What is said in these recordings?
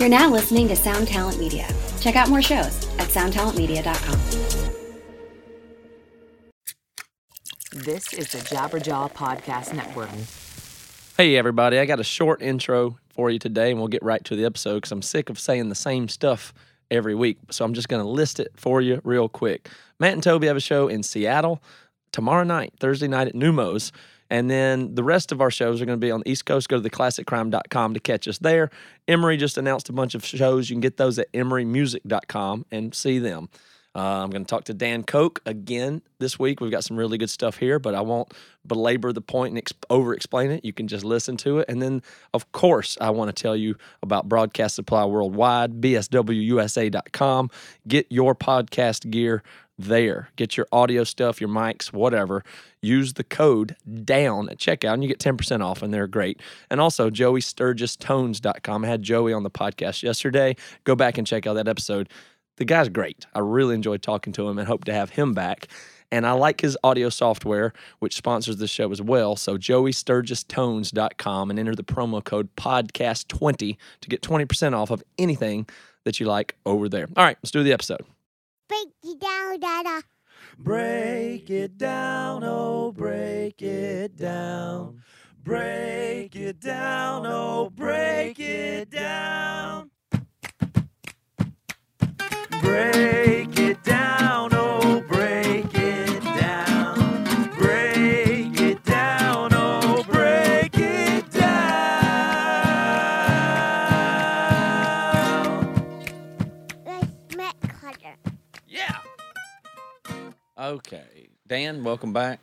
You're now listening to Sound Talent Media. Check out more shows at soundtalentmedia.com. This is the Jabberjaw Podcast Network. Hey, everybody, I got a short intro for you today, and we'll get right to the episode because I'm sick of saying the same stuff every week. So I'm just going to list it for you real quick. Matt and Toby have a show in Seattle tomorrow night, Thursday night at Neumos. And then the rest of our shows are going to be on the East Coast. Go to theclassiccrime.com to catch us there. Emery just announced a bunch of shows. You can get those at emerymusic.com and see them. Uh, I'm going to talk to Dan Koch again this week. We've got some really good stuff here, but I won't belabor the point and ex- over explain it. You can just listen to it. And then, of course, I want to tell you about Broadcast Supply Worldwide, bswusa.com. Get your podcast gear there. Get your audio stuff, your mics, whatever. Use the code DOWN at checkout and you get 10% off, and they're great. And also, joeysturgistones.com. I had Joey on the podcast yesterday. Go back and check out that episode. The guy's great. I really enjoyed talking to him and hope to have him back. And I like his audio software, which sponsors the show as well. So joeysturgistones.com and enter the promo code podcast20 to get 20% off of anything that you like over there. All right, let's do the episode. Break it down, Dada. Break it down, oh, break it down. Break it down, oh, break it down. Break it down, oh, Dan, welcome back.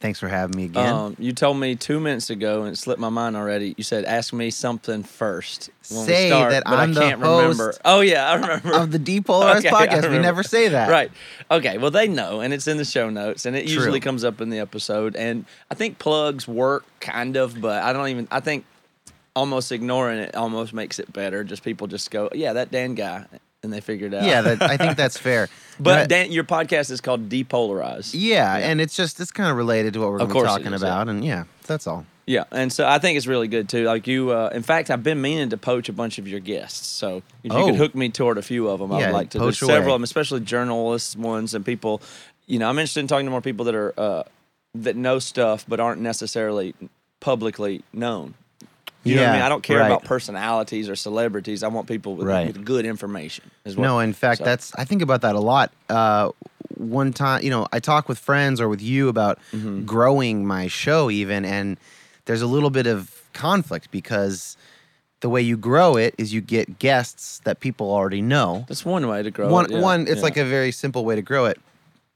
Thanks for having me again. Um, you told me two minutes ago, and it slipped my mind already. You said, "Ask me something first when Say we start," that but I'm I the can't remember. Oh yeah, I remember. of the Depolarized Okay, podcast, we never say that. Right. Okay. Well, they know, and it's in the show notes, and it True. usually comes up in the episode. And I think plugs work kind of, but I don't even. I think almost ignoring it almost makes it better. Just people just go, "Yeah, that Dan guy," and they figured out. Yeah, that, I think that's fair. but I- Dan, your podcast is called Depolarized. yeah, and it's just it's kind of related to what we're Of going to be course talking is, yeah. about, and yeah, that's all. Yeah, and so I think it's really good too. Like you, uh, in fact, I've been meaning to poach a bunch of your guests. So if you Oh. could hook me toward a few of them, I would like to. There's several of them, especially journalists ones and people. You know, I'm interested in talking to more people that are uh, that know stuff but aren't necessarily publicly known. You know what I Yeah, mean? I don't care right. about personalities or celebrities. I want people with, Right. with good information. Is what, No, in fact, so- that's I think about that a lot. Uh, one time, you know, I talk with friends or with you about Mm-hmm. growing my show, even, and there's a little bit of conflict because the way you grow it is you get guests that people already know. that's one way to grow. one, it, yeah, one, it's yeah. like a very simple way to grow it.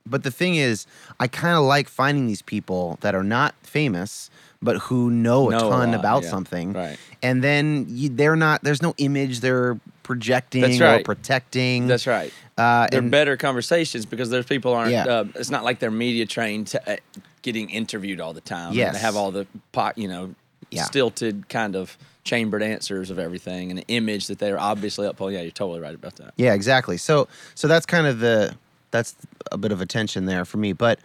But the thing is, I kind of like finding these people that are not famous, but who know a Know a ton lot, about yeah, something. right. And then you, they're not. There's no image they're projecting That's or protecting. That's right. Uh, they're and- better conversations because those people aren't. Yeah. Uh, it's not like they're media trained to uh, getting interviewed all the time. and Yes. they have all the pot, you know, Yeah. stilted kind of chambered answers of everything and an image that they're obviously upholding. Yeah, you're totally right about that. Yeah, exactly. So so that's kind of the that's a bit of a tension there for me. But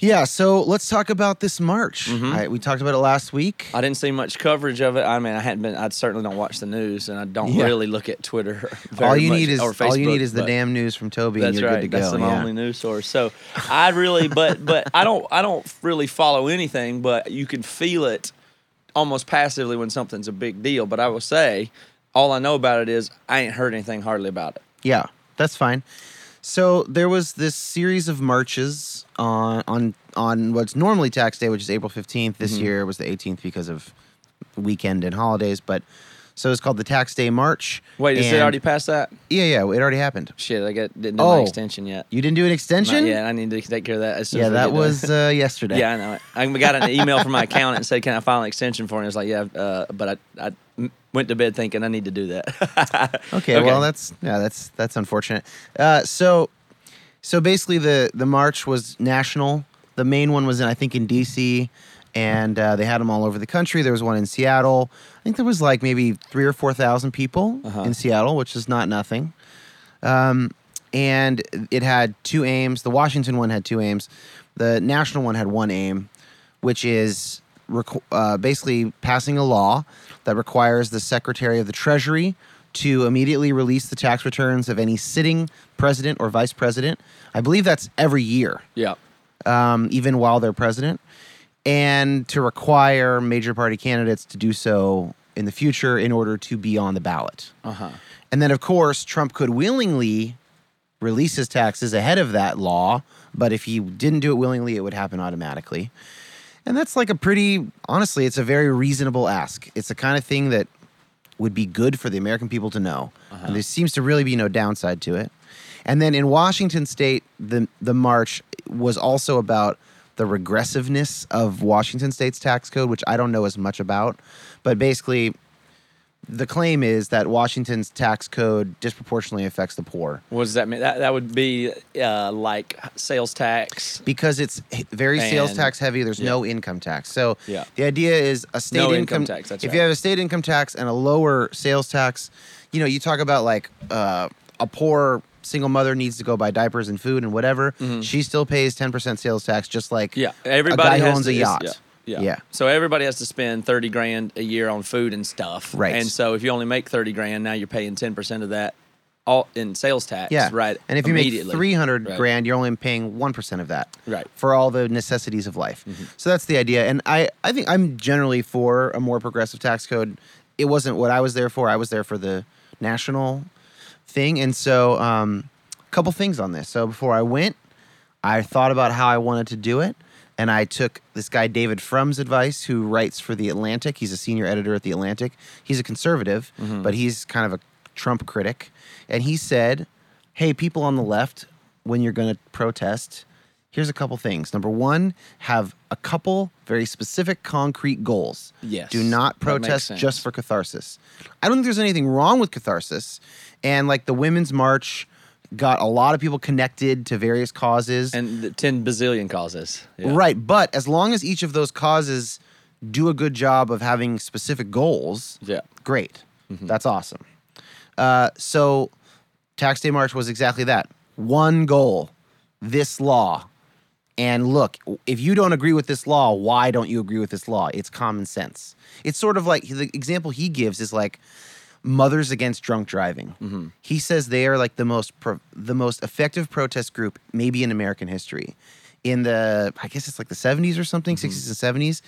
yeah, so let's talk about this march. Mm-hmm. I, we talked about it last week. I didn't see much coverage of it. I mean, I hadn't been. I certainly don't watch the news, and I don't Yeah. really look at Twitter. Very all you much, need is or all you need is the damn news from Toby, That's and you're right. good to That's go. the yeah. only news source. So I really, but but I don't I don't really follow anything. But you can feel it almost passively when something's a big deal. But I will say, all I know about it is I ain't heard anything hardly about it. Yeah, that's fine. So there was this series of marches on on on what's normally tax day, which is April 15th. This Mm-hmm. year was the 18th because of weekend and holidays, but so it's called the Tax Day March. Wait, is it already past that? Yeah, yeah, it already happened. Shit, I got didn't do my Oh. extension yet. You didn't do an extension? Yeah, I need to take care of that. As soon Yeah, that was uh, yesterday. Yeah, I know. I got an email from my accountant and said, "Can I file an extension for it?" And it's like, "Yeah," uh, but I, I went to bed thinking I need to do that. Okay, well that's yeah, that's that's unfortunate. Uh, so so basically the the march was national. The main one was in I think in DC and uh, they had them all over the country. There was one in Seattle. I think there was like maybe 3 or 4,000 people Uh-huh. in Seattle, which is not nothing. Um, and it had two aims. The Washington one had two aims. The national one had one aim, which is requ- uh, basically passing a law that requires the Secretary of the Treasury to immediately release the tax returns of any sitting president or vice president. I believe that's every year, Yeah. um, even while they're president, and to require major party candidates to do so in the future in order to be on the ballot. Uh huh. And then, of course, Trump could willingly release his taxes ahead of that law, but if he didn't do it willingly, it would happen automatically. And that's like a pretty, honestly, it's a very reasonable ask. It's the kind of thing that would be good for the American people to know. Uh-huh. And there seems to really be no downside to it. And then in Washington state, the, the march was also about the regressiveness of Washington state's tax code, which I don't know as much about. But basically, the claim is that Washington's tax code disproportionately affects the poor What does that mean? That that would be uh, like sales tax. because it's very sales tax heavy. There's no income tax. So Yeah. the idea is a state No income, income tax, that's if right. you have a state income tax and a lower sales tax, you know, you talk about like uh, a poor single mother needs to go buy diapers and food and whatever. She still pays 10% sales tax, just like Mm-hmm. Yeah, everybody a guy who owns to, a yacht. Yeah, yeah, Yeah. So everybody has to spend thirty grand a year on food and stuff. Right. And so if you only make thirty grand, now you're paying ten percent of that all in sales tax. Yeah. Right. And if you make 300 Right. grand, you're only paying 1% of that. Right. For all the necessities of life. Mm-hmm. So that's the idea. And I, I think I'm generally for a more progressive tax code. It wasn't what I was there for. I was there for the national thing. And so, um, a couple things on this. So before I went, I thought about how I wanted to do it. And I took this guy, David Frum's advice, who writes for The Atlantic. He's a senior editor at The Atlantic. He's a conservative, but he's kind of a Trump critic. And he said, Hey, people on the left, when you're going to protest, here's a couple things. Number one, have a couple very specific, concrete goals. Yes, Do not protest just for catharsis. I don't think there's anything wrong with catharsis. And like the Women's March got a lot of people connected to various causes. and the ten bazillion causes. Yeah. Right, but as long as each of those causes do a good job of having specific goals, Yeah. great. That's awesome. Uh, so, Tax Day March was exactly that. One goal, this law. And look, if you don't agree with this law, why don't you agree with this law? It's common sense. It's sort of like the example he gives is like Mothers Against Drunk Driving. He says they are like the most pro- the most effective protest group maybe in American history. In the I guess it's like the 70s or something, 60s and 70s.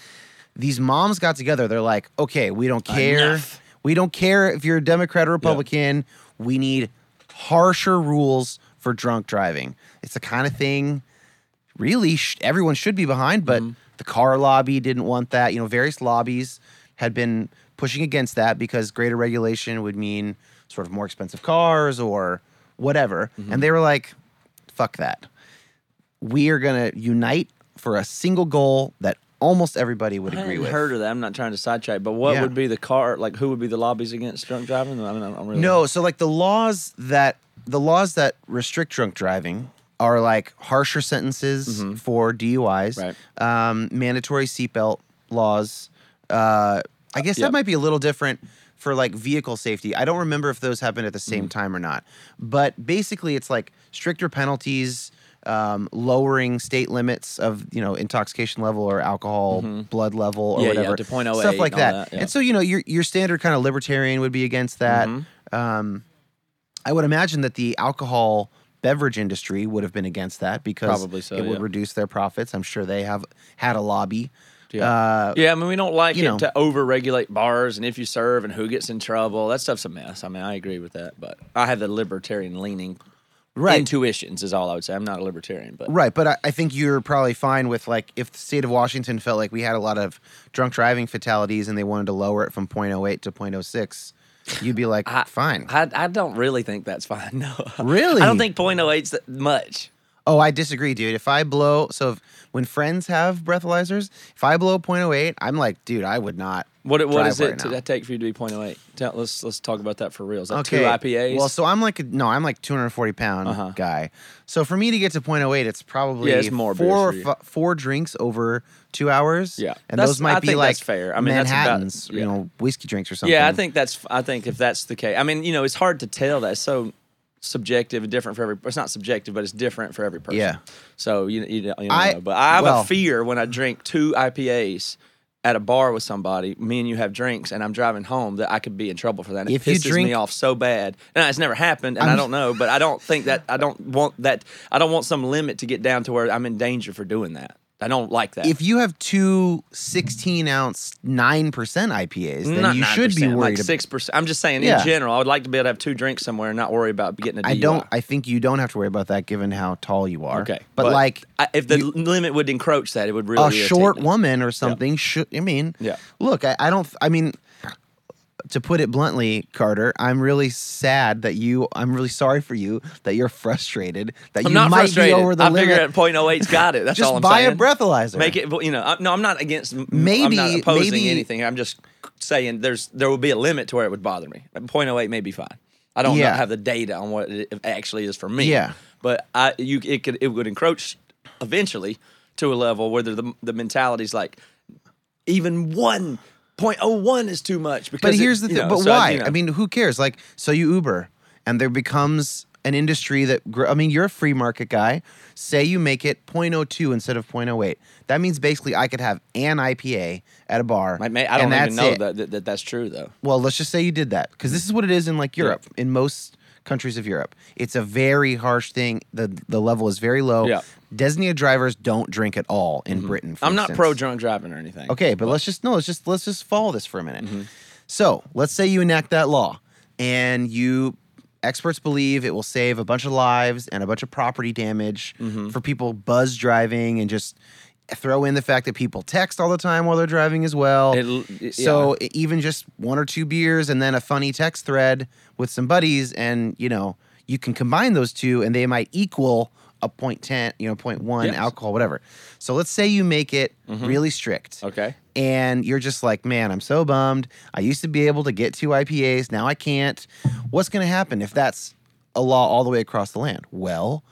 These moms got together. They're like, "Okay, we don't care. Enough. We don't care if you're a Democrat or Republican. We need harsher rules for drunk driving." It's the kind of thing really sh- everyone should be behind, but Mm-hmm. the car lobby didn't want that. You know, various lobbies had been pushing against that because greater regulation would mean sort of more expensive cars or whatever. Mm-hmm. And they were like, fuck that. We are going to unite for a single goal that almost everybody would I agree with. heard of that. I'm not trying to sidetrack, but what Yeah. would be the car? Like, who would be the lobbies against drunk driving? I don't, I really. No, so like the laws that the laws that restrict drunk driving are like harsher sentences for DUIs, Right. um, mandatory seatbelt laws. Uh, I guess Yep. that might be a little different for like vehicle safety. I don't remember if those happened at the same time or not, but basically it's like stricter penalties. Um, lowering state limits of you know intoxication level or alcohol blood level or Yeah, yeah, whatever to .08 stuff like and that. that, yeah. And so you know your your standard kind of libertarian would be against that. Mm-hmm. Um, I would imagine that the alcohol beverage industry would have been against that because Probably so, it would yeah. reduce their profits. I'm sure they have had a lobby. Yeah. Uh, yeah, I mean, we don't like you it know. to over-regulate bars and if you serve and who gets in trouble. That stuff's a mess. I mean, I agree with that, but I have the libertarian leaning. Right. Intuitions is all I would say. I'm not a libertarian, but Right, but I, I think you're probably fine with like if the state of Washington felt like we had a lot of drunk driving fatalities and they wanted to lower it from 0.08 to 0.06, you'd be like, I- fine. I, I don't really think that's fine. No, Really? I don't think .08's that much. Oh, I disagree, dude. If I blow, so if, when friends have breathalyzers, if I blow 0.08, I'm like, dude, I would not. What is it right to now. that take for you to be .08? Tell, let's let's talk about that for real. Is that Okay. two IPAs? Well, so I'm like a, no, I'm like 240 pound Uh-huh. guy. So for me to get to 0.08, it's probably Yeah, it's more four or for four drinks over two hours. Yeah. and That's- those might I be like that's fair. I mean, that's about- Manhattan's, yeah. you know, whiskey drinks or something. Yeah, I think that's. I think if that's the case, I mean, you know, it's hard to tell. that. so subjective and different for every. It's not subjective, but it's different for every person. Yeah. So you you, don't- you don't I- know, but I have well- a fear when I drink two IPAs at a bar with somebody, me and you have drinks, and I'm driving home, that I could be in trouble for that. And If it pisses drink- me off so bad, and it's never happened, and I I'm- don't know, but I don't think that I don't want that. I don't want some limit to get down to where I'm in danger for doing that. I don't like that. If you have two 16 ounce 9% IPAs, then Not you should be worried like six percent. I'm just saying Yeah. in general. I would like to be able to have two drinks somewhere and not worry about getting a DUI. I don't. I think you don't have to worry about that, given how tall you are. Okay, but, like I, if the you- limit would encroach that, it would really a short me. woman or something should. I mean, Yeah. Look, I, I don't. I mean, to put it bluntly, Carter, I'm really sad that you. I'm really sorry for you that you're frustrated that I'm you might frustrated. be over the I limit. figure at .08's got it. That's Just all I'm saying. Just buy a breathalyzer. Make it. You know, no, I'm not against. I'm Maybe- not opposing maybe- anything. I'm just saying there's there will be a limit to where it would bother me. .08 may be fine. I don't Yeah. have the data on what it actually is for me. Yeah. but I you it could it would encroach eventually to a level where the the mentality's like even one. 0.01 is too much because But it- here's the you thing. know, But so I- why? you know. I mean, who cares? Like, so you Uber, and there becomes an industry that. I mean, you're a free market guy. Say you make it 0.02 instead of 0.08. That means basically I could have an IPA at a bar. I, may, I don't even know that, that, that that's true though. Well, let's just say you did that because this is what it is in like Europe, in most countries of Europe. It's a very harsh thing. the The level is very low. Yeah. Designated drivers don't drink at all in Britain. for I'm not pro drunk driving or anything. Okay, but let's just no, let's just let's just follow this for a minute. Mm-hmm. So let's say you enact that law, and you experts believe it will save a bunch of lives and a bunch of property damage Mm-hmm. for people buzz driving and just throw in the fact that people text all the time while they're driving as well. It'll- y- so e- even just one or two beers and then a funny text thread with some buddies, and you know you can combine those two, and they might equal a point ten, you know, point one Yes. Mm-hmm. alcohol, whatever. So let's say you make it really strict Okay. and you're just like, man, I'm so bummed. I used to be able to get two IPAs, now I can't. What's going to happen if that's a law all the way across the land? Well,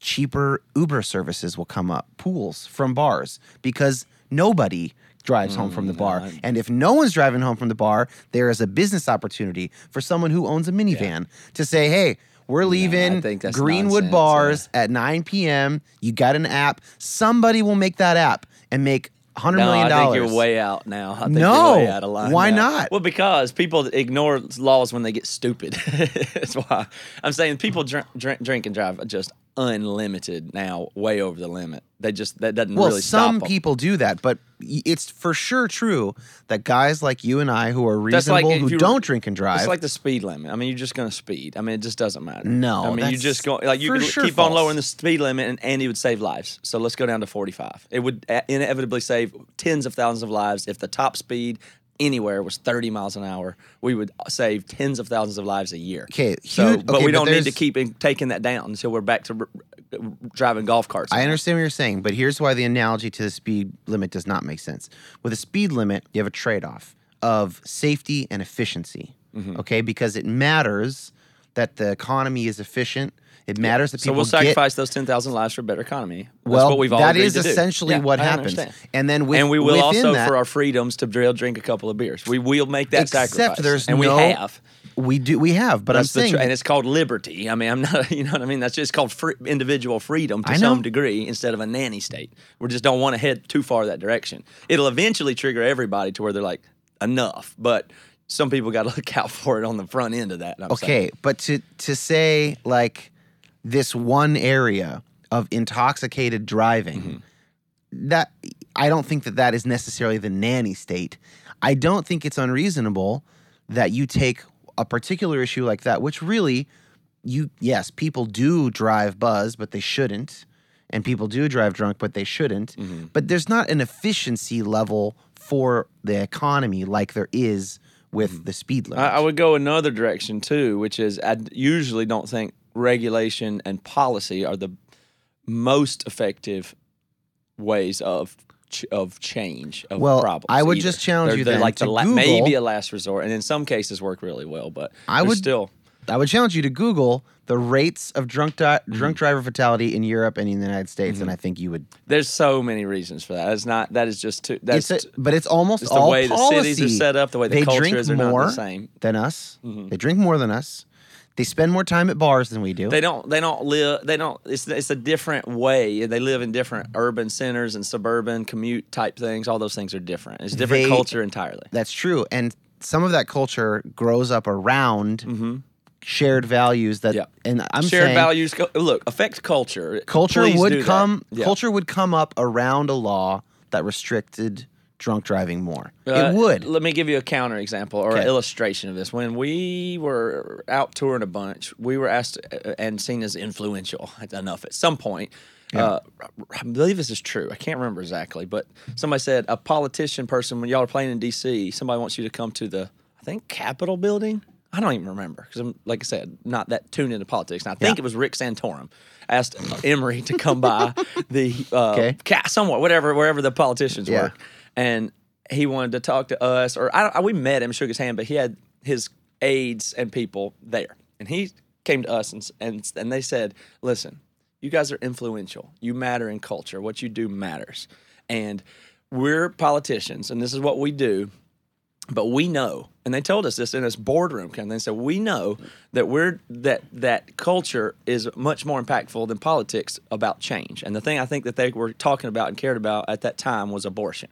cheaper Uber services will come up, pools from bars, because nobody drives home from the mm, bar. And if no one's driving home from the bar, there is a business opportunity for someone who owns a minivan to say, hey, we're leaving think Greenwood nonsense, bars at 9 p.m. You got an app. Somebody will make that app and make $100 No, million I think you're way out now. I think No. you're way out of line. Why now. not? Well, because people ignore laws when they get stupid. That's why I'm saying people drink, drink, drink and drive just unlimited now, way over the limit. They just that doesn't Well, really stop some people do that, but it's for sure true that guys like you and I who are That's like reasonable, who don't drink and drive, It's like the speed limit. I mean, you're just going to speed. I mean, it just doesn't matter. No, I mean, you just go like you could sure keep on lowering the speed limit, and, it would save lives. So let's go down to 45. It would inevitably save tens of thousands of lives if the top speed anywhere was 30 miles an hour. We would save tens of thousands of lives a year. Okay, so huge- but okay, we don't need to keep in, taking that down until we're back to r- r- driving golf carts. I understand what you're saying, but here's why the analogy to the speed limit does not make sense. With a speed limit, you have a trade off of safety and efficiency. Mm-hmm. Okay, because it matters that the economy is efficient. It matters that people. So we'll get sacrifice those 10,000 lives for a better economy. That's well. what we've all that is essentially Yeah, what I happens. understand. And then with and we will also, that, for our freedoms, to drill drink a couple of beers. We will make that Except sacrifice. there's and no- we have. we do we have, but That's I'm saying tr- and it's called liberty. I mean, I'm not. You know what I mean? That's just called free, individual freedom to some degree instead of a nanny state. We just don't want to head too far that direction. It'll eventually trigger everybody to where they're like, enough. But some people got to look out for it on the front end of that. I'm saying. okay, but to to say like this one area of intoxicated driving, Mm-hmm. that I don't think that that is necessarily the nanny state. I don't think it's unreasonable that you take a particular issue like that, which really, you yes, people do drive buzz, but they shouldn't, and people do drive drunk, but they shouldn't. Mm-hmm. But there's not an efficiency level for the economy like there is with the speed limit. Mm-hmm. I, I would go another direction too, which is I usually don't think regulation and policy are the most effective ways of ch- of change of Well, problems. I would either. just challenge They're- you they're then like to the la- Google- maybe a last resort, and in some cases work really well, but I would- still I would challenge you to Google the rates of drunk di- Mm-hmm. drunk driver fatality in Europe and in the United States, and I think you would. There's so many reasons for that. It's not. That is just too. That's It's a, but it's almost it's the all way the policy. cities are set up, the way the they culture drink is, they're not the more same. Mm-hmm. than us. They drink more than us. They spend more time at bars than we do. They don't. They don't live. They don't. It's it's a different way. They live in different urban centers and suburban commute type things. All those things are different. It's a different They- culture entirely. That's true, and some of that culture grows up around shared values that. Mm-hmm. Yeah. And I'm Shared saying values. Look, affect culture. culture Please would come. Yeah. Culture would come up around a law that restricted drunk driving more. Uh, it would. Let me give you a counter example or Okay. an illustration of this. When we were out touring a bunch, we were asked uh, and seen as influential enough at some point. Uh, I believe this is true. I can't remember exactly, but somebody said a politician person when y'all are playing in D.C. Somebody wants you to come to the I think Capitol building. I don't even remember because I'm like I said, not that tuned into politics. And I think Yeah. it was Rick Santorum asked Emory to come by the uh, Okay. ca- somewhere, whatever, wherever the politicians Yeah. were and he wanted to talk to us, or I, don't- we met him, shook his hand, but he had his aides and people there, and he came to us and and and they said, "Listen, you guys are influential. You matter in culture. What you do matters, and we're politicians, and this is what we do." But we know, and they told us this in this boardroom, and they said we know that we're that that culture is much more impactful than politics about change. And the thing I think that they were talking about and cared about at that time was abortion.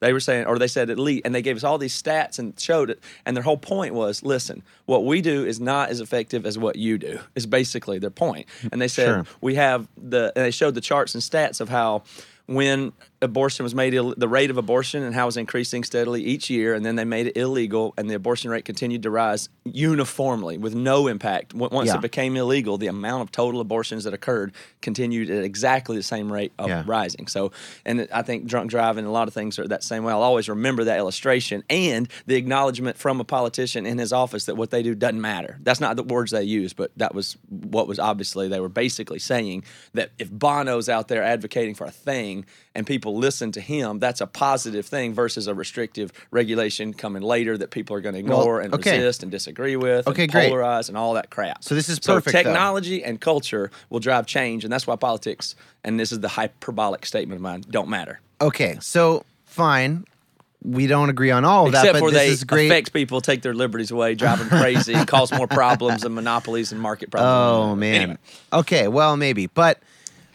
They were saying, or they said at least, and they gave us all these stats and showed it. And their whole point was, listen, what we do is not as effective as what you do. Is basically their point. And they said Sure. we have the, and they showed the charts and stats of how when abortion was made, Ill- the rate of abortion and how it was increasing steadily each year, and then they made it illegal, and the abortion rate continued to rise uniformly with no impact. Once Yeah. it became illegal, the amount of total abortions that occurred continued at exactly the same rate of Yeah. rising. So, and I think drunk driving, a lot of things are that same way. I'll always remember that illustration and the acknowledgement from a politician in his office that what they do doesn't matter. That's not the words they use, but that was what was obviously they were basically saying that if Bono's out there advocating for a thing and people listen to him, that's a positive thing versus a restrictive regulation coming later that people are going to Well, ignore and okay. resist and disagree with Okay, and great. polarize and all that crap. So this is So perfect, though. technology and culture will drive change, and that's why politics, and this is the hyperbolic statement of mine, don't matter. Okay, so fine. We don't agree on all of that, Except but for this they is great. affects people, take their liberties away, drive them crazy, cause more problems and monopolies and market problems. Oh man. Anyway. Okay, well maybe, but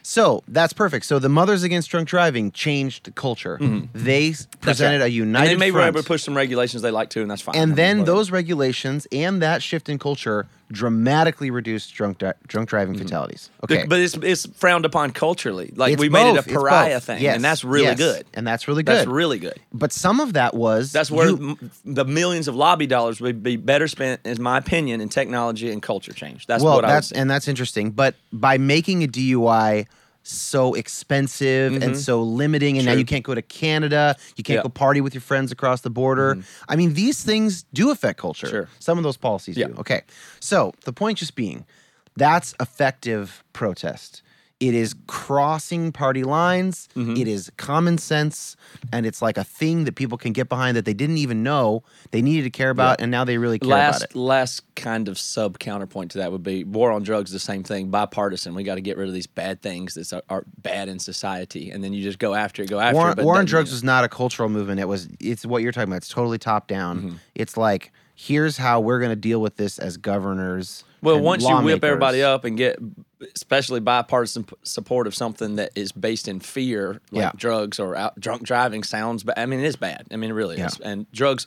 so that's perfect. So the Mothers Against Drunk Driving changed the culture. They Mm-hmm. That's presented right. a united And they may be able to push some regulations they like to, and that's fine. And then those regulations and that shift in culture dramatically reduced drunk di- drunk driving fatalities. Okay, Mm-hmm. But it's it's frowned upon culturally. Like It's we made both, it a pariah thing, Yes, and that's really yes, good. and that's really good. That's really good. But some of that was That's where you- m- the millions of lobby dollars would be better spent, in my opinion, in technology and culture change. That's well, what I that's say. and that's interesting. But by making a DUI so expensive and so limiting, and now Mm-hmm. You can't go to Canada, you can't Yeah. Mm-hmm. go party with your friends across the border. I mean, these things do affect culture. Sure. Some of those policies Yeah. do. Okay, so the point just being, that's effective protest. It is crossing party lines. Mm-hmm. It is common sense, and it's like a thing that people can get behind that they didn't even know they needed to care about, and now they really care last about it. last kind of sub counterpoint to that would be war on drugs. The same thing, bipartisan. We got to get rid of these bad things that are, are bad in society, and then you just go after it, go after war, it. but war on drugs was not a cultural movement. It was it's what you're talking about. It's totally top down. Mm-hmm. It's like here's how we're going to deal with this as governors. Well, once you whip everybody up and get, especially bipartisan support of something that is based in fear, like Yeah. drugs or out, drunk driving, sounds. But I mean, it is bad. I mean, it really is. And drugs,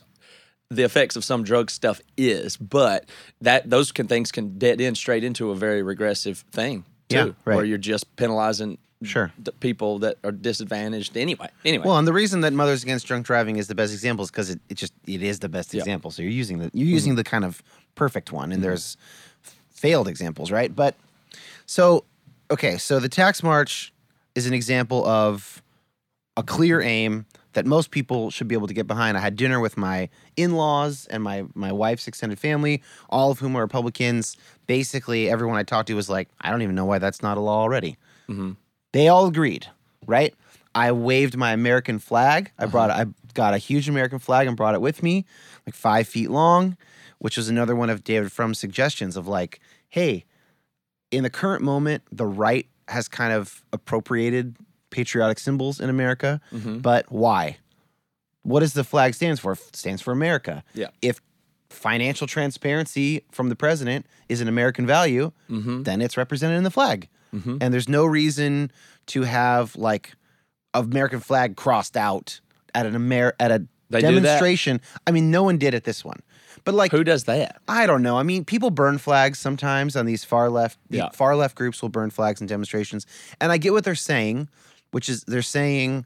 the effects of some drug stuff is, but that those can things can dead end straight into a very regressive thing too, Yeah, right. where you're just penalizing Sure. the people that are disadvantaged anyway. Anyway, Well, and the reason that Mothers Against Drunk Driving is the best example is because it, it just it is the best Yeah. Mm-hmm. example. So you're using the you're using the kind of perfect one, and there's failed examples, right? But so okay, so the tax march is an example of a clear aim that most people should be able to get behind. I had dinner with my in-laws and my my wife's extended family, all of whom are Republicans. Basically, everyone I talked to was like, "I don't even know why that's not a law already." They all agreed, right? I waved my American flag. I brought I got a huge American flag and brought it with me, like five feet long. which was another one of David Frum's suggestions of like, hey, in the current moment, the right has kind of appropriated patriotic symbols in America, Mhm. but why? What does the flag stands for? It stands for America. Yeah. If financial transparency from the president is an American value, Mm-hmm. then it's represented in the flag. Mhm. And there's no reason to have like American flag crossed out at an Amer at a They demonstration. I mean, no one did at this one. But like Who does that? I don't know. I mean, people burn flags sometimes on these far left Yeah. far left groups will burn flags in demonstrations. And I get what they're saying, which is they're saying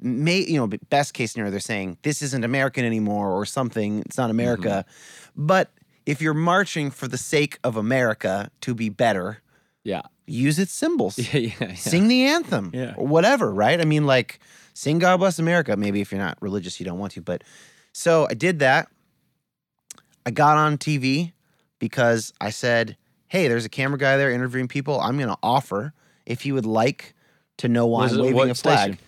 may you know, best case scenario they're saying this isn't American anymore or something, it's not America. Mm-hmm. But if you're marching for the sake of America to be better, Yeah. Use its symbols. Yeah. Yeah. yeah. Sing the anthem Yeah. or whatever, right? I mean, like, sing God Bless America. Maybe if you're not religious, you don't want to. But so I did that. I got on TV because I said, hey, there's a camera guy there interviewing people. I'm going to offer if he would like to know why Was I'm waving a flag.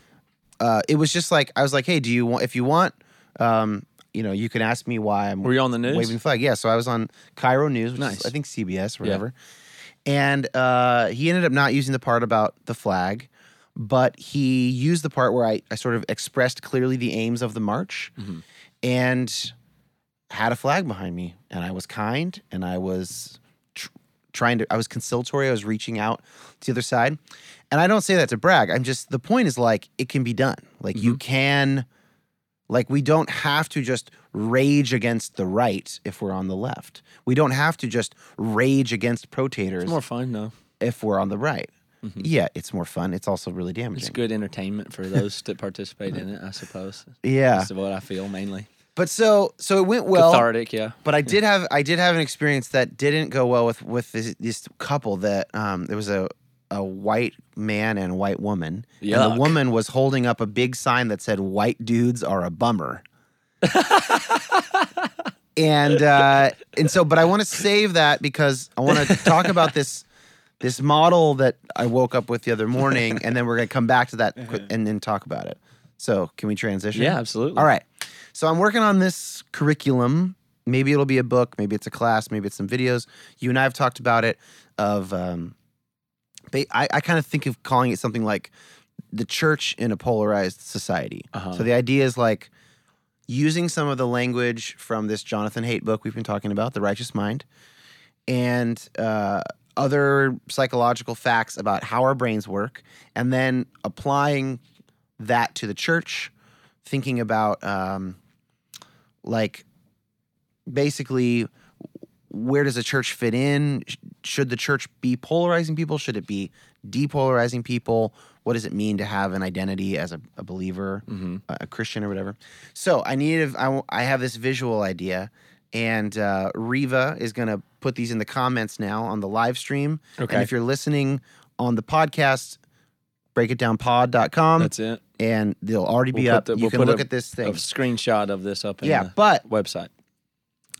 Uh, it was just like, I was like, hey, do you want, if you want, um, you know, you can ask me why I'm Were you on the news? waving the flag. Yeah, so I was on KIRO News, which Nice. is I think CBS or whatever. And uh, he ended up not using the part about the flag, but he used the part where I, I sort of expressed clearly the aims of the march Mm-hmm. and had a flag behind me. And I was kind and I was tr- trying to, I was conciliatory. I was reaching out to the other side. And I don't say that to brag. I'm just, the point is like, it can be done. Like, Mm-hmm. you can. Like, we don't have to just rage against the right if we're on the left. We don't have to just rage against protators It's more fun though. if we're on the right. Yeah, it's more fun. It's also really damaging. It's good entertainment for those that participate in it, I suppose. Yeah. That's what I feel mainly. But so so it went well. Cathartic, yeah. But I did have I did have an experience that didn't go well with with this, this couple that um there was a a white man and white woman. And the woman was holding up a big sign that said white dudes are a bummer. and uh and so but I want to save that because I want to talk about this this model that I woke up with the other morning and then we're going to come back to that qu- and then talk about it. So, can we transition? Yeah, absolutely. All right. So I'm working on this curriculum. Maybe it'll be a book, maybe it's a class, maybe it's some videos. You and I have talked about it. Of um, I, I kind of think of calling it something like the church in a polarized society. Uh-huh. So the idea is like using some of the language from this Jonathan Haidt book we've been talking about, The Righteous Mind, and uh, other psychological facts about how our brains work, and then applying that to the church, thinking about um, like basically where does a church fit in? Should the church be polarizing people? Should it be depolarizing people? What does it mean to have an identity as a, a believer, a, a Christian, or whatever? So I needed, I have this visual idea, and uh, Riva is going to put these in the comments now on the live stream. Okay. And if you're listening on the podcast, breakitdownpod.com, That's it. and they'll already be We'll up. the- you we'll can look a- at this thing. A screenshot of this up in Yeah, the but website.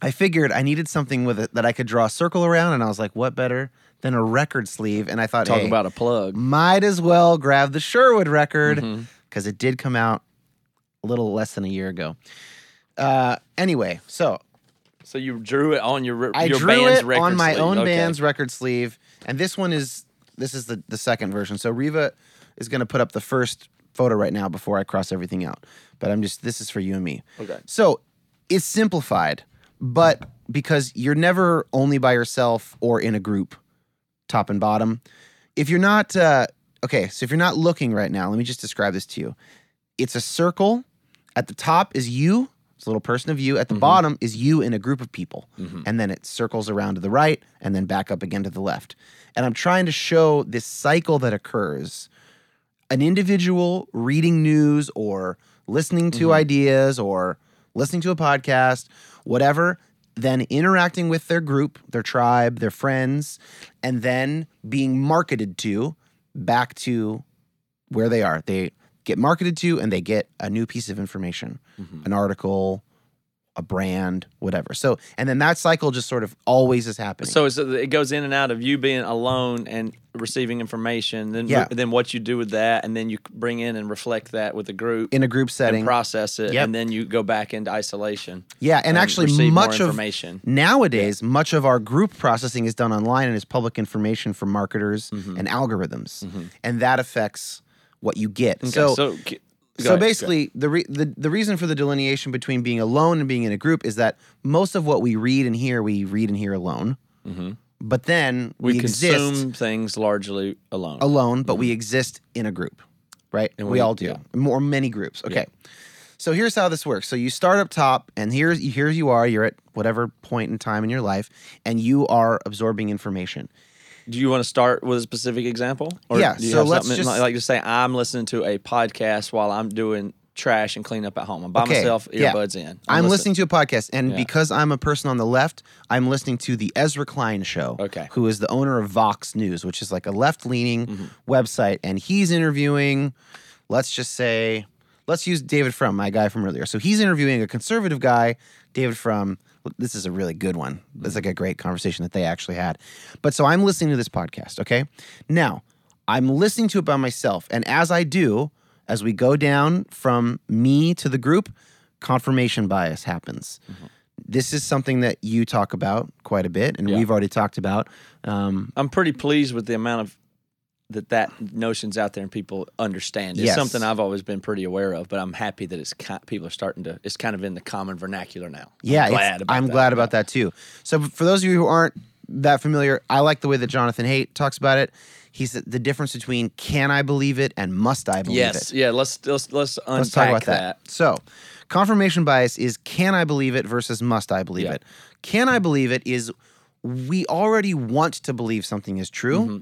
I figured I needed something with it that I could draw a circle around, and I was like, what better than a record sleeve? And I thought, Talk hey, about a plug. might as well grab the Sherwood record because it did come out a little less than a year ago. Uh, anyway, so So you drew it on your I your drew band's it record on my sleeve. own Okay. band's record sleeve, and this one is this is the the second version. So Riva is going to put up the first photo right now before I cross everything out. But I'm just this is for you and me. Okay. So it's simplified, but because you're never only by yourself or in a group, top and bottom. If you're not uh, okay, so if you're not looking right now, let me just describe this to you. It's a circle. At the top is you. It's a little person of you. At the mm-hmm. bottom is you in a group of people. Mm-hmm. And then it circles around to the right and then back up again to the left. And I'm trying to show this cycle that occurs an individual reading news or listening to mm-hmm. ideas or listening to a podcast, whatever, then interacting with their group, their tribe, their friends, and then being marketed to back to where they are. They get marketed to and they get a new piece of information, mm-hmm. an article, a brand, whatever. So, and then that cycle just sort of always is happening. So it goes in and out of you being alone and receiving information, then Yeah. then what you do with that, and then you bring in and reflect that with a group in a group setting, and process it, Yep. and then you go back into isolation. yeah, and, actually receive more much of information. nowadays, much of our group processing is done online and is public information for marketers Mm-hmm. and algorithms, and that affects what you get. Okay, So, so, so basically, the, re- the the reason for the delineation between being alone and being in a group is that most of what we read and hear, we read and hear alone. Mm-hmm. But then we, we exist consume things largely alone. alone, but we mm-hmm. exist in a group, right? And we, we- all do, yeah. more many groups. Okay. So here's how this works. So you start up top, and here's here you are. You're at whatever point in time in your life, and you are absorbing information. Do you want to start with a specific example? Or Yeah, Do you so have let's something just- like, like to say I'm listening to a podcast while I'm doing trash and cleanup at home. I'm by Okay, myself, yeah. earbuds in. I'm, listening to a podcast, and Yeah. because I'm a person on the left, I'm listening to the Ezra Klein show. Okay. Who is the owner of Vox News, which is like a left leaning Mm-hmm. website, and he's interviewing, let's just say, let's use David Frum, my guy from earlier. So he's interviewing a conservative guy, David Frum. This is a really good one. It's like a great conversation that they actually had. But so I'm listening to this podcast, okay? Now, I'm listening to it by myself, and as I do, as we go down from me to the group, confirmation bias happens. This is something that you talk about quite a bit, and Yeah. we've already talked about. Um, I'm pretty pleased with the amount of that that notion's out there and people understand. It's Yes. something I've always been pretty aware of, but I'm happy that it's people are starting to. It's kind of in the common vernacular now. yeah, I'm glad about I'm that. glad about that too. So for those of you who aren't that familiar, I like the way that Jonathan Haidt talks about it. He said the difference between can I believe it and must I believe Yes, it. Yes, yeah. Let's let's let's unpack Let's talk about that. that. So, confirmation bias is can I believe it versus must I believe Yeah. it. Can I believe it is we already want to believe something is true, Mm-hmm.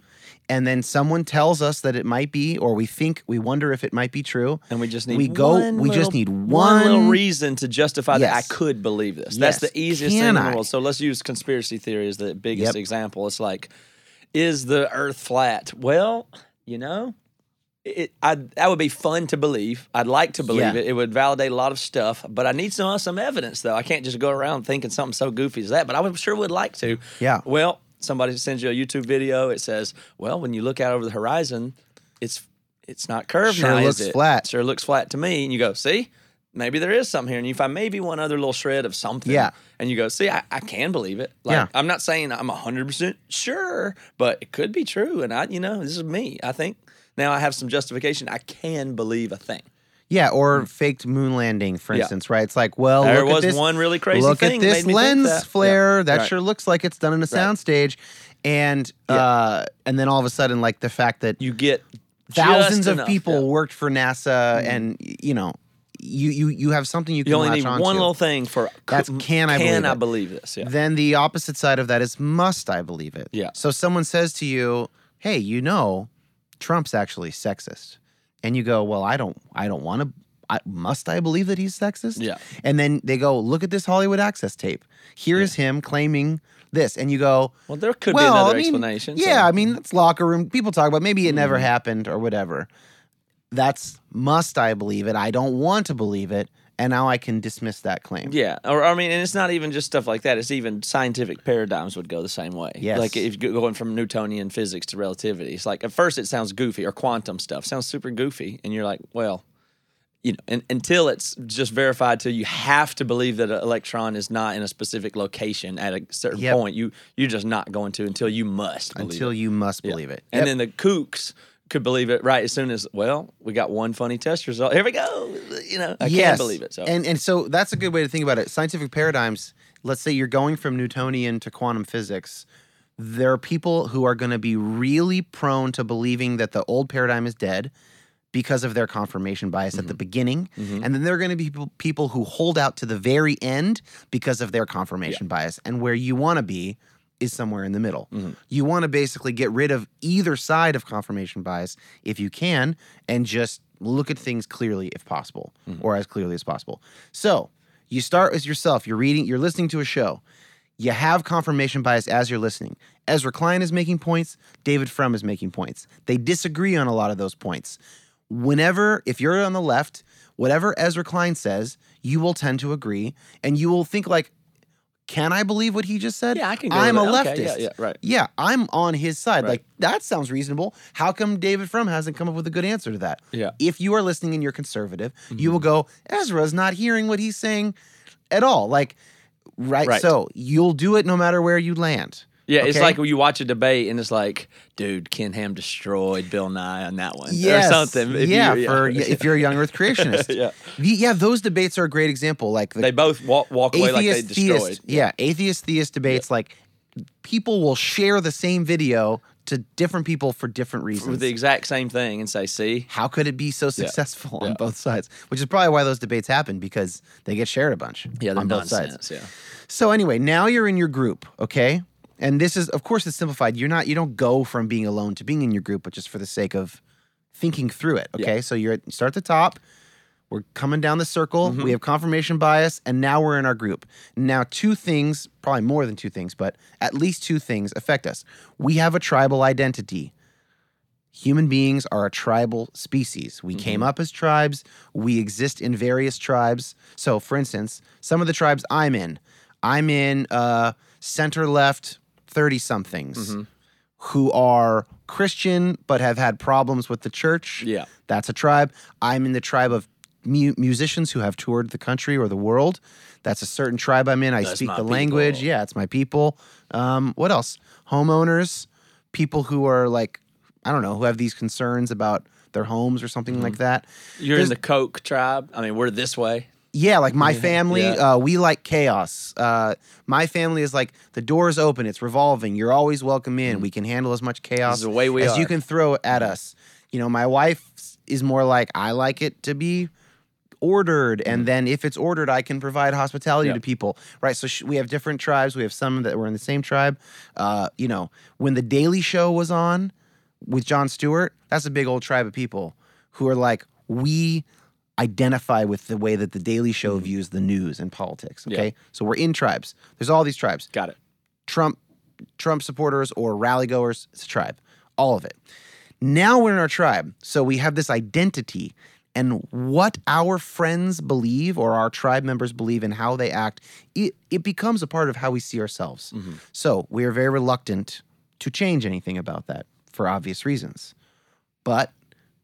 And then someone tells us that it might be, or we think we wonder if it might be true, And we just need we go. one we just need one one, little reason to justify that I could believe this. Yes. That's the easiest Can thing in the world. So let's use conspiracy theory as the biggest Yep. example. It's like, is the Earth flat? Well, you know, it I that would be fun to believe. I'd like to believe Yeah. it. It would validate a lot of stuff, but I need some some evidence though. I can't just go around thinking something so goofy as that. But I would sure would like to. Yeah. Well, somebody sends you a YouTube video. It says, well, when you look out over the horizon, it's it's not curved Sure now, is looks it? flat. Sure looks flat to me. And you go, see, maybe there is something here. And you find maybe one other little shred of something. Yeah. And you go, see, I, I can believe it. Like, Yeah. I'm not saying I'm 100% sure, but it could be true. And I, you know, this is me. I think now I have some justification. I can believe a thing. Yeah, or faked moon landing, for. Yeah. instance, right? It's like, well, There look at was this, one really crazy look thing at this made me think lens that. flare. Yeah. That Right. sure looks like it's done in a soundstage, and uh, and then all of a sudden, like the fact that You get thousands just of enough, people yeah. Mm-hmm. worked for NASA, and y- you know, you you you have something you can You only latch need onto. one little thing for That's can I can believe I it? believe this? Yeah. Then the opposite side of that is must I believe it? Yeah. So someone says to you, "Hey, you know, Trump's actually sexist," and you go, "Well, I don't, I don't want to." I, must I believe that he's sexist? Yeah. And then they go, "Look at this Hollywood Access tape. Here is him claiming this," and you go, Well, there could well, be another I mean, explanation. so- Yeah, I mean, it's locker room. People talk about maybe it never Mm-hmm. happened or whatever. That's must I believe it? I don't want to believe it, and now I can dismiss that claim. Yeah, or I mean, and it's not even just stuff like that. It's even scientific paradigms would go the same way. Yes. like if you're going from Newtonian physics to relativity, it's like at first it sounds goofy, or quantum stuff sounds super goofy, and you're like, well, you know, and, until it's just verified, till you have to believe that an electron is not in a specific location at a certain Yep. point. You you're just not going to until you must believe Until it. you must believe it. And Yep. then the kooks could believe it right as soon as well, we got one funny test result. Here we go. You know, I yes. can't believe it. So and and so that's a good way to think about it. Scientific paradigms. Let's say you're going from Newtonian to quantum physics. There are people who are going to be really prone to believing that the old paradigm is dead because of their confirmation bias Mm-hmm. at the beginning, and then there are going to be people, people who hold out to the very end because of their confirmation bias. And where you want to be is somewhere in the middle. Mm-hmm. You want to basically get rid of either side of confirmation bias if you can, and just look at things clearly if possible, Mm-hmm. or as clearly as possible. So you start with yourself. You're reading. You're listening to a show. You have confirmation bias as you're listening. Ezra Klein is making points. David Frum is making points. They disagree on a lot of those points. Whenever, if you're on the left, whatever Ezra Klein says, you will tend to agree, and you will think like, "Can I believe what he just said? Yeah, I can I'm a leftist. Okay, yeah, yeah, right. Yeah, I'm on his side. Right. Like that sounds reasonable. How come David Frum hasn't come up with a good answer to that? Yeah. Mm-hmm. If you are listening and you're conservative, you will go, Ezra's not hearing what he's saying at all. Like, right? Right. So you'll do it no matter where you land. Yeah, it's like when you watch a debate and it's like, dude, Ken Ham destroyed Bill Nye on that one. Yes. Or something. If yeah, you- for if you're a young Earth creationist. Yeah. Yeah, those debates are a great example. Like the they both walk, walk away like they destroyed. theist, yeah, atheist theist debates. Like people will share the same video to different people for different reasons. With the exact same thing and say, see? How could it be so successful on Yeah. both sides? Which is probably why those debates happen because they get shared a bunch Yeah, on both nonsense. sides. Yeah. So anyway, now you're in your group, okay? And this is, of course, it's simplified. You're not, you don't go from being alone to being in your group, but just for the sake of thinking through it, okay? So you're at, start at the top. We're coming down the circle. Mm-hmm. We have confirmation bias, and now we're in our group. Now, two things, probably more than two things, but at least two things affect us. We have a tribal identity. Human beings are a tribal species. We came up as tribes. We exist in various tribes. So, for instance, some of the tribes I'm in, I'm in uh, center left 30 somethings who are Christian but have had problems with the church. Yeah. That's a tribe. I'm in the tribe of mu- musicians who have toured the country or the world. That's a certain tribe I'm in. I That's speak the language. Yeah, it's my people. Um, what else? Homeowners, people who are like, I don't know, who have these concerns about their homes or something Mm-hmm. like that. You're There's- in the Koch tribe. I mean, we're this way. Yeah, like my family, yeah. uh, we like chaos. Uh, my family is like the door is open, it's revolving. You're always welcome in. We can handle as much chaos Mm. the way we as you can throw at us. You know, my wife is more like I like it to be ordered, and then if it's ordered, I can provide hospitality Mm. Yeah. to people. Right? So sh- we have different tribes. We have some that were in the same tribe. Uh, you know, when the Daily Show was on with Jon Stewart, that's a big old tribe of people who are like we identify with the way that the Daily Show views the news and politics. Mm-hmm. Yeah. Okay, so we're in tribes. There's all these tribes. Got it. Trump, Trump supporters or rally goers. It's a tribe. All of it. Now we're in our tribe, so we have this identity, and what our friends believe or our tribe members believe and how they act, it, it becomes a part of how we see ourselves. So we are very reluctant to change anything about that for obvious reasons. But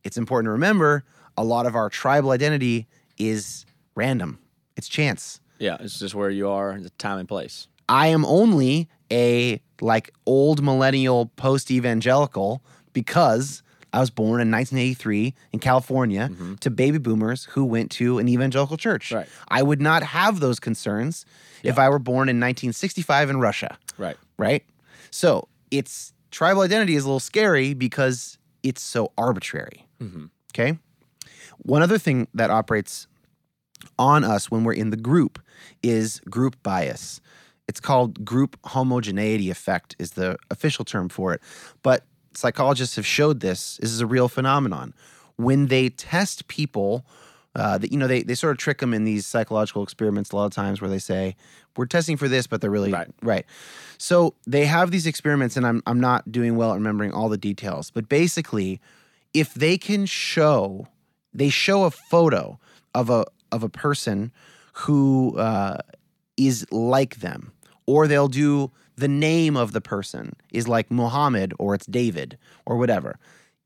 it's important to remember a lot of our tribal identity is random. It's chance. Yeah, it's just where you are, the time and place. I am only a like old millennial post evangelical because I was born in 1983 in California mm-hmm. to baby boomers who went to an evangelical church. Right. I would not have those concerns if I were born in 1965 in Russia Right. right? So it's tribal identity is a little scary because it's so arbitrary. Mm-hmm. Okay. One other thing that operates on us when we're in the group is group bias. It's called group homogeneity effect is the official term for it. But psychologists have showed this. This is a real phenomenon. When they test people, uh, that you know, they, they sort of trick them in these psychological experiments a lot of times where they say, we're testing for this, but they're really Right. right. So they have these experiments, and I'm I'm not doing well at remembering all the details, but basically, if they can show, they show a photo of a of a person who uh, is like them, or they'll do the name of the person is like Muhammad or it's David or whatever.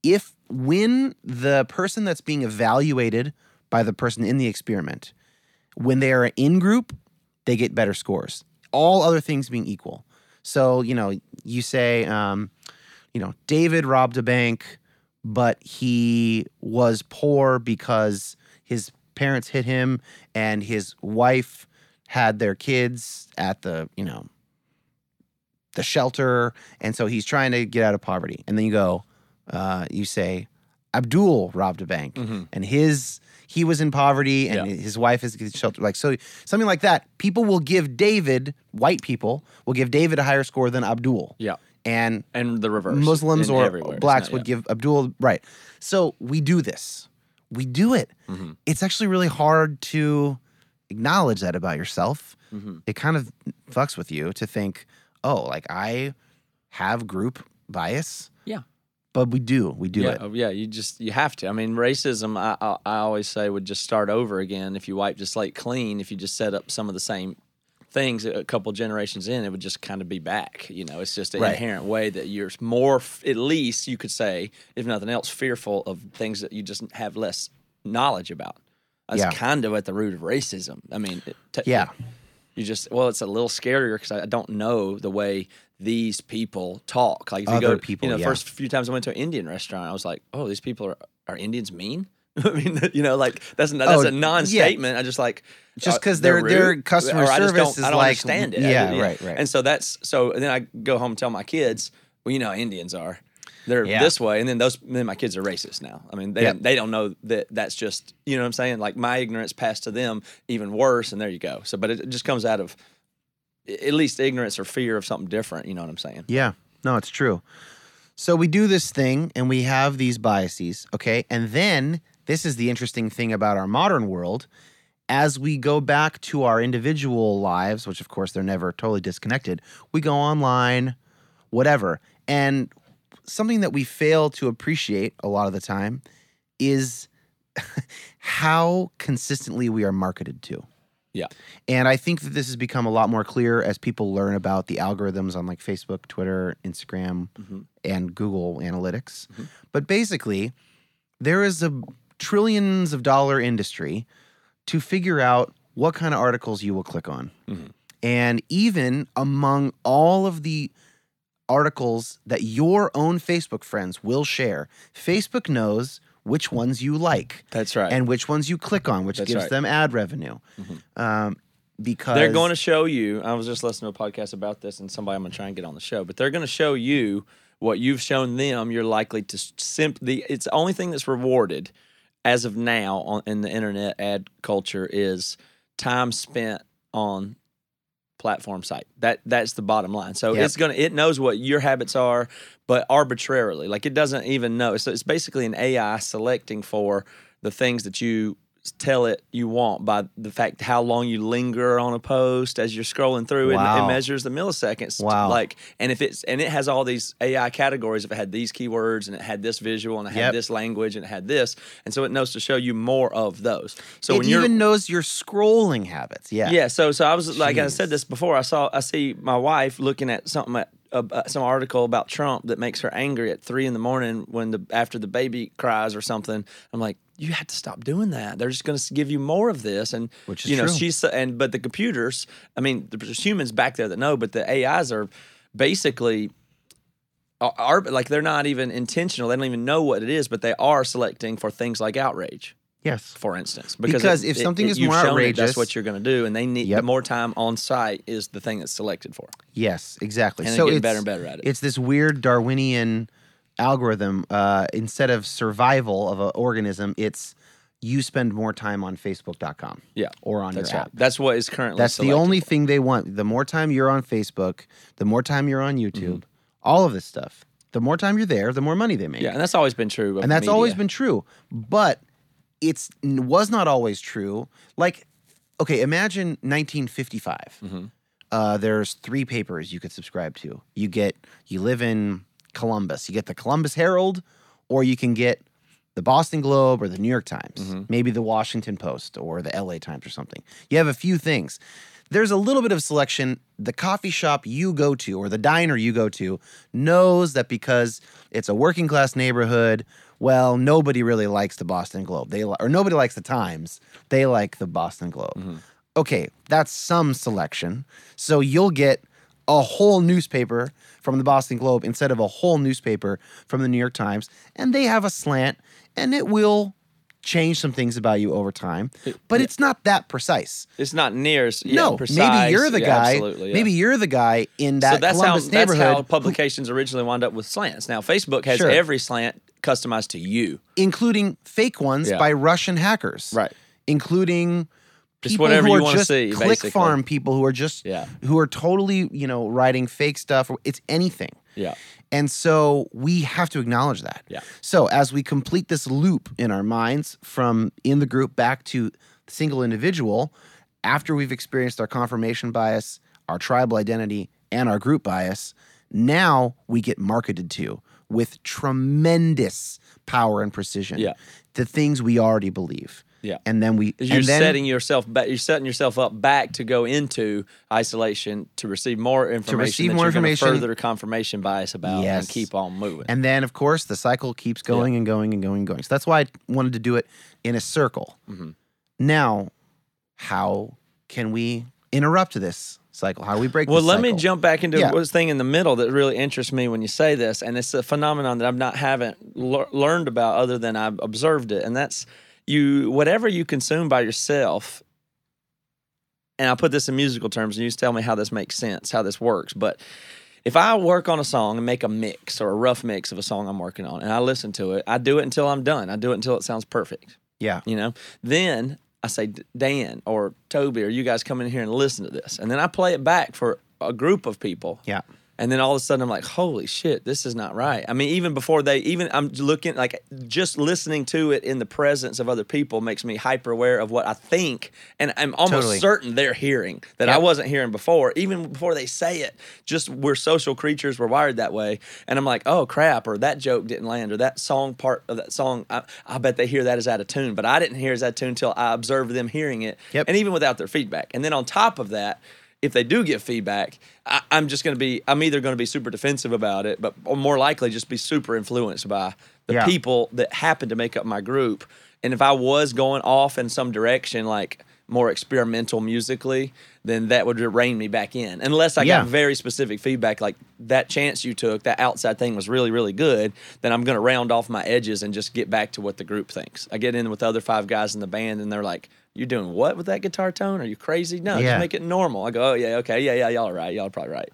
If when the person that's being evaluated by the person in the experiment, when they are in group, they get better scores. All other things being equal. So, you know, you say, um, you know, David robbed a bank, but he was poor because his parents hit him and his wife had their kids at the, you know, the shelter. And so he's trying to get out of poverty. And then you go, uh, you say, Abdul robbed a bank and his he was in poverty and Yeah. his wife is shelter like so something like that people will give david white people will give david a higher score than abdul Yeah. And And the reverse. muslims or everywhere. Blacks would yeah. give abdul right so we do this we do it Mm-hmm. it's actually really hard to acknowledge that about yourself Mm-hmm. it kind of fucks with you to think oh like i have group bias Yeah. but we do. We do yeah, it. oh, yeah. You just you have to. I mean, racism. I, I I always say would just start over again if you wipe the slate clean. If you just set up some of the same things a couple generations in, it would just kind of be back. You know, it's just an Right. inherent way that you're more, at least you could say, if nothing else, fearful of things that you just have less knowledge about. That's Yeah. kind of at the root of racism. I mean, te- Yeah. you just well, it's a little scarier because I don't know the way these people talk. Like if you Other go, people, you know, yeah. first few times I went to an Indian restaurant, I was like, oh, these people are are Indians mean? I mean, you know, like that's that's Oh, a non-statement. I just like Just uh, 'cause their- their customer or I just service don't, is I don't like- understand it. yeah, right, right. And so that's so. And then I go home and tell my kids, well, you know, how Indians are. They're Yeah. this way, and then those then my kids are racist now. I mean, they Yep. they don't know that that's just you know what I'm saying. Like my ignorance passed to them even worse, and there you go. So, but it, it just comes out of at least ignorance or fear of something different. You know what I'm saying? Yeah, no, it's true. So we do this thing and we have these biases, okay? And then this is the interesting thing about our modern world. As we go back to our individual lives, which of course they're never totally disconnected, we go online, whatever. And something that we fail to appreciate a lot of the time is how consistently we are marketed to. Yeah. And I think that this has become a lot more clear as people learn about the algorithms on like Facebook, Twitter, Instagram, mm-hmm. and Google Analytics. Mm-hmm. But basically, there is a trillions of dollar industry to figure out what kind of articles you will click on. And even among all of the articles that your own Facebook friends will share, Facebook knows which ones you like That's right. and which ones you click on, which That's gives right. them ad revenue. Um, because they're going to show you. I was just listening to a podcast about this, and somebody I'm going to try and get on the show. But they're going to show you what you've shown them. You're likely to simply. It's the only thing that's rewarded as of now on in the internet ad culture is time spent on platform site. That that's the bottom line. So Yep. it's gonna it knows what your habits are, but arbitrarily. Like it doesn't even know. So it's basically an AI selecting for the things that you tell it you want by the fact how long you linger on a post as you're scrolling through it, Wow. it measures the milliseconds Wow. like and if it's and it has all these ai categories if it had these keywords and it had this visual and it had this language and it had this and so it knows to show you more of those so it even knows your scrolling habits. Yeah. yeah. So so I was like I said this before. I saw I see my wife looking at something at uh, some article about Trump that makes her angry at three in the morning when the after the baby cries or something. I'm like, you have to stop doing that. They're just going to give you more of this, and Which is you know true. she's and but the computers. I mean, there's humans back there that know, but the AIs are basically are like they're not even intentional. They don't even know what it is, but they are selecting for things like outrage Yes. for instance. Because it- if something it- is more outrageous- that's what you're going to do, and they need the more time on site is the thing that's selected for. Yes. Exactly. And so getting it's better and better at it. It's this weird Darwinian algorithm. Uh, instead of survival of an organism, it's you spend more time on Facebook.com. Yeah, Or on that's your right. app. That's what is currently. That's the only for. thing they want. The more time you're on Facebook, the more time you're on YouTube, Mm-hmm. all of this stuff. The more time you're there, the more money they make. Yeah, and that's always been true. Of and that's always been true. But it's was not always true. Like, okay, imagine 1955. Mm-hmm. Uh, there's three papers you could subscribe to. You get you live in Columbus. You get the Columbus Herald, or you can get the Boston Globe or the New York Times, Mm-hmm. maybe the Washington Post or the LA Times or something. You have a few things. There's a little bit of selection. The coffee shop you go to or the diner you go to knows that because it's a working class neighborhood, well, nobody really likes the Boston Globe. They li- or nobody likes the Times. They like the Boston Globe. Mm-hmm. Okay, that's some selection. So you'll get a whole newspaper from the Boston Globe instead of a whole newspaper from the New York Times, and they have a slant, and it will change some things about you over time. But it's not that precise. It's not near as yeah, no, precise. maybe you're the Yeah, guy. absolutely, yeah. Maybe you're the guy in that so that's Columbus how that's how publications originally wound up with slants. Now Facebook has Sure. every slant customized to you. including fake ones Yeah. by Russian hackers, Right. Including Just people whatever who you are just see, click basically. farm people who are just Yeah. who are totally you know writing fake stuff. It's anything. Yeah. And so we have to acknowledge that. Yeah. So as we complete this loop in our minds from in the group back to the single individual, after we've experienced our confirmation bias, our tribal identity, and our group bias, now we get marketed to. With tremendous power and precision. Yeah. The things we already believe. Yeah. And then we You're and then, setting yourself back. You're setting yourself up back to go into isolation to receive more information. To receive more information. Further confirmation bias about Yes. and keep on moving. And then, of course, the cycle keeps going and going and going and going. So that's why I wanted to do it in a circle. Mm-hmm. Now, how can we interrupt this cycle? How do we break Well, this let me jump back into Yeah. one thing in the middle that really interests me when you say this, and it's a phenomenon that I've not haven't lear- learned about other than I've observed it, and that's you whatever you consume by yourself. And I'll put this in musical terms, and you just tell me how this makes sense, how this works. But if I work on a song and make a mix or a rough mix of a song I'm working on, and I listen to it, I do it until I'm done. I do it until it sounds perfect Yeah. you know then i say dan or toby or you guys come in here and listen to this and then i play it back for a group of people Yeah. And then all of a sudden i'm like holy shit this is not right. I mean even before they even i'm looking like just listening to it in the presence of other people makes me hyper aware of what i think. And i'm almost Totally. certain they're hearing that i wasn't hearing before even before they say it. Just we're social creatures we're wired that way. And i'm like oh crap or that joke didn't land or that song part of that song i, I bet they hear that as out of tune. But i didn't hear as out of tune until i observed them hearing it Yep. and even without their feedback. And then on top of that if they do give feedback, I, I'm just going to be, I'm either going to be super defensive about it, but or more likely just be super influenced by the Yeah. people that happen to make up my group. And if I was going off in some direction, like more experimental musically, then that would rein me back in. Unless I Yeah. got very specific feedback, like that chance you took, that outside thing was really, really good, then I'm going to round off my edges and just get back to what the group thinks. I get in with the other five guys in the band and they're like, you doing what with that guitar tone? Are you crazy? No, Yeah. just make it normal. I go, oh yeah, okay, yeah, yeah, y'all are right. Y'all are probably right.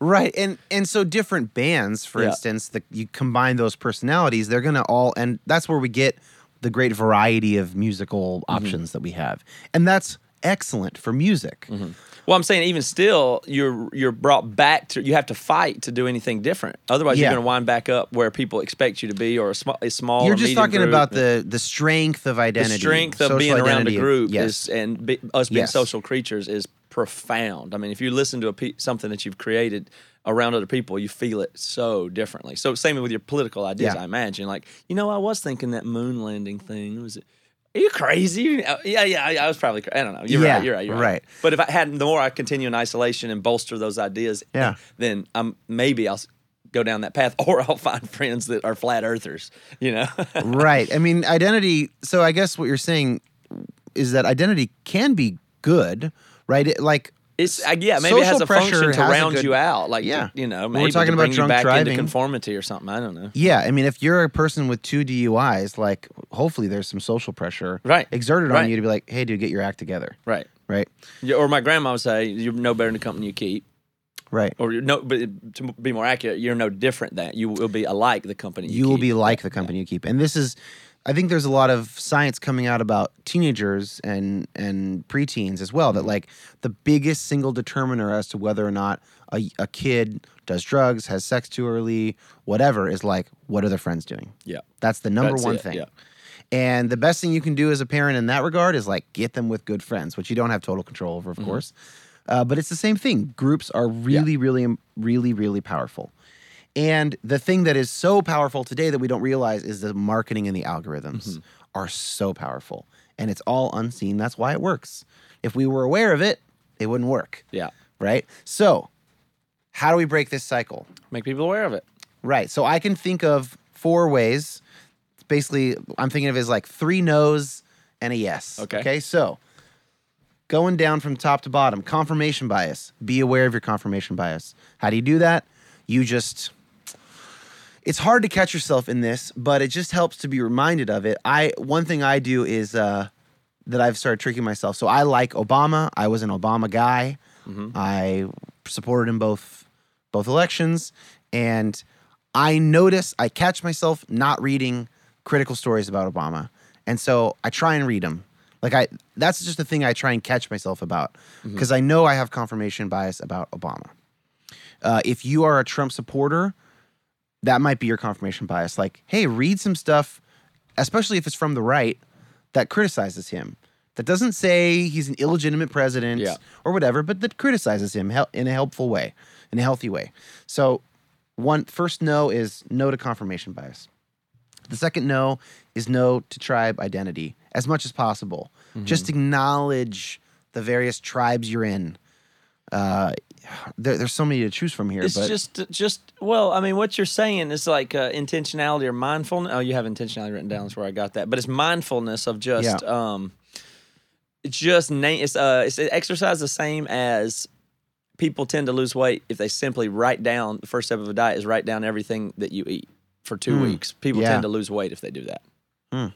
Right. And and so different bands, for Yeah. instance, the, you combine those personalities, they're gonna all and that's where we get the great variety of musical Mm-hmm. options that we have. And that's excellent for music. Mm-hmm. Well, I'm saying even still, you're you're brought back to you have to fight to do anything different. Otherwise, Yeah. you're going to wind back up where people expect you to be, or a small, a small. You're just talking group. about the the strength of identity, the strength of being around a group Yes. is and be, us being Yes. social creatures is profound. I mean, if you listen to a pe- something that you've created around other people, you feel it so differently. So same with your political ideas. Yeah. I imagine, like you know, I was thinking that moon landing thing was. Are you crazy? Uh, Yeah, yeah, I was probably. I don't know. You're Yeah, right. You're right. You're right. right. But if I hadn't, the more I continue in isolation and bolster those ideas, Yeah. then I'm maybe I'll go down that path, or I'll find friends that are flat earthers. You know. right. I mean, identity. So I guess what you're saying is that identity can be good, right? It, like It's uh, yeah, maybe it has a function pressure to round good- you out, like Yeah. you know, We're talking to about drunk back driving. into conformity or something. I don't know. Yeah, I mean, if you're a person with two DUIs, like hopefully there's some social pressure Right. exerted Right. on you to be like, hey, dude, get your act together, Right. right? Yeah, Or my grandma would say, "You're no better than the company you keep," Right. or you're no. But to be more accurate, you're no different than you will be alike the company. You, You will keep. be like the company you keep, and this is, I think there's a lot of science coming out about teenagers and and preteens as well. That Mm-hmm. like the biggest single determiner as to whether or not a, a kid does drugs, has sex too early, whatever, is like what are their friends doing? Yeah. That's the number That's one it, thing. yeah. And the best thing you can do as a parent in that regard is like get them with good friends, which you don't have total control over, of Mm-hmm. course. Uh, but it's the same thing. Groups are really, really, really, really powerful. And the thing that is so powerful today that we don't realize is the marketing and the algorithms Mm-hmm. are so powerful. And it's all unseen. That's why it works. If we were aware of it, it wouldn't work. Yeah. Right? So, how do we break this cycle? Make people aware of it. Right. So I can think of four ways. Basically, I'm thinking of it as like three no's and a yes. Okay. Okay. So going down from top to bottom, confirmation bias. Be aware of your confirmation bias. How do you do that? You just it's hard to catch yourself in this, but it just helps to be reminded of it. I one thing I do is uh that I've started tricking myself. So I like Obama. I was an Obama guy. I supported him both both elections, and I notice I catch myself not reading critical stories about Obama, and so I try and read them. Like I, that's just the thing I try and catch myself about because I know I have confirmation bias about Obama. Uh, if you are a Trump supporter, that might be your confirmation bias. Like, hey, read some stuff, especially if it's from the right, that criticizes him. That doesn't say he's an illegitimate president Yeah. or whatever, but that criticizes him in a helpful way, in a healthy way. So one first no is no to confirmation bias. The second no is no to tribe identity as much as possible. Mm-hmm. Just acknowledge the various tribes you're in. Uh, there, there's so many to choose from here, It's but just, just well, I mean, what you're saying is like uh, intentionality or mindfulness. Oh, you have intentionality written down. That's where I got that. But it's mindfulness of just, Yeah. um, it's just name. It's uh, it's exercise the same as people tend to lose weight if they simply write down. The first step of a diet is write down everything that you eat for two weeks. People Yeah. tend to lose weight if they do that Hmm.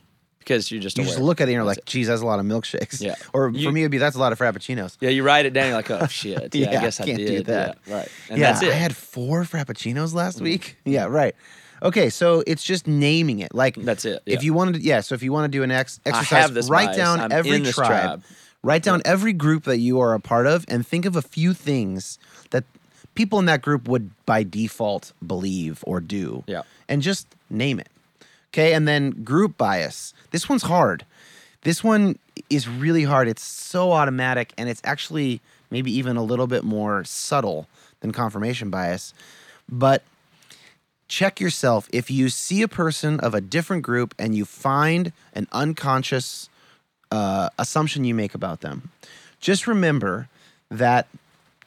Because you're just you aware. just look at it and you're That's like, geez, that's a lot of milkshakes. Yeah. Or You- for me, it'd be that's a lot of frappuccinos. Yeah, you write it down. You're like, oh shit. Yeah, Yeah, I guess I can't did. do that. Yeah, right. And yeah, that's it. Mm. I had four frappuccinos last week. Yeah, right. Okay, so it's just naming it. Like That's it, If you wanted to, yeah. So if you want to do an ex- exercise, write bias. down I'm every tribe, tribe. write down every group that you are a part of, and think of a few things that people in that group would by default believe or do. Yeah. and just name it. Okay, and then group bias. This one's hard. This one is really hard. It's so automatic, and it's actually maybe even a little bit more subtle than confirmation bias. But check yourself. If you see a person of a different group and you find an unconscious uh, assumption you make about them, just remember that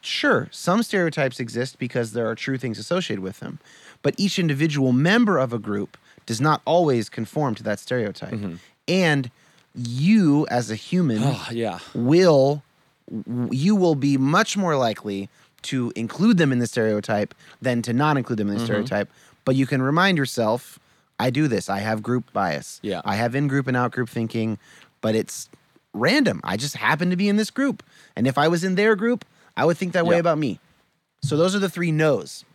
sure, some stereotypes exist because there are true things associated with them, but each individual member of a group does not always conform to that stereotype. And you, as a human, Oh, yeah. will you will be much more likely to include them in the stereotype than to not include them in the Mm-hmm. stereotype. But you can remind yourself, I do this. I have group bias. Yeah. I have in group and out group thinking, but it's random. I just happen to be in this group. And if I was in their group, I would think that way about me. So those are the three no's.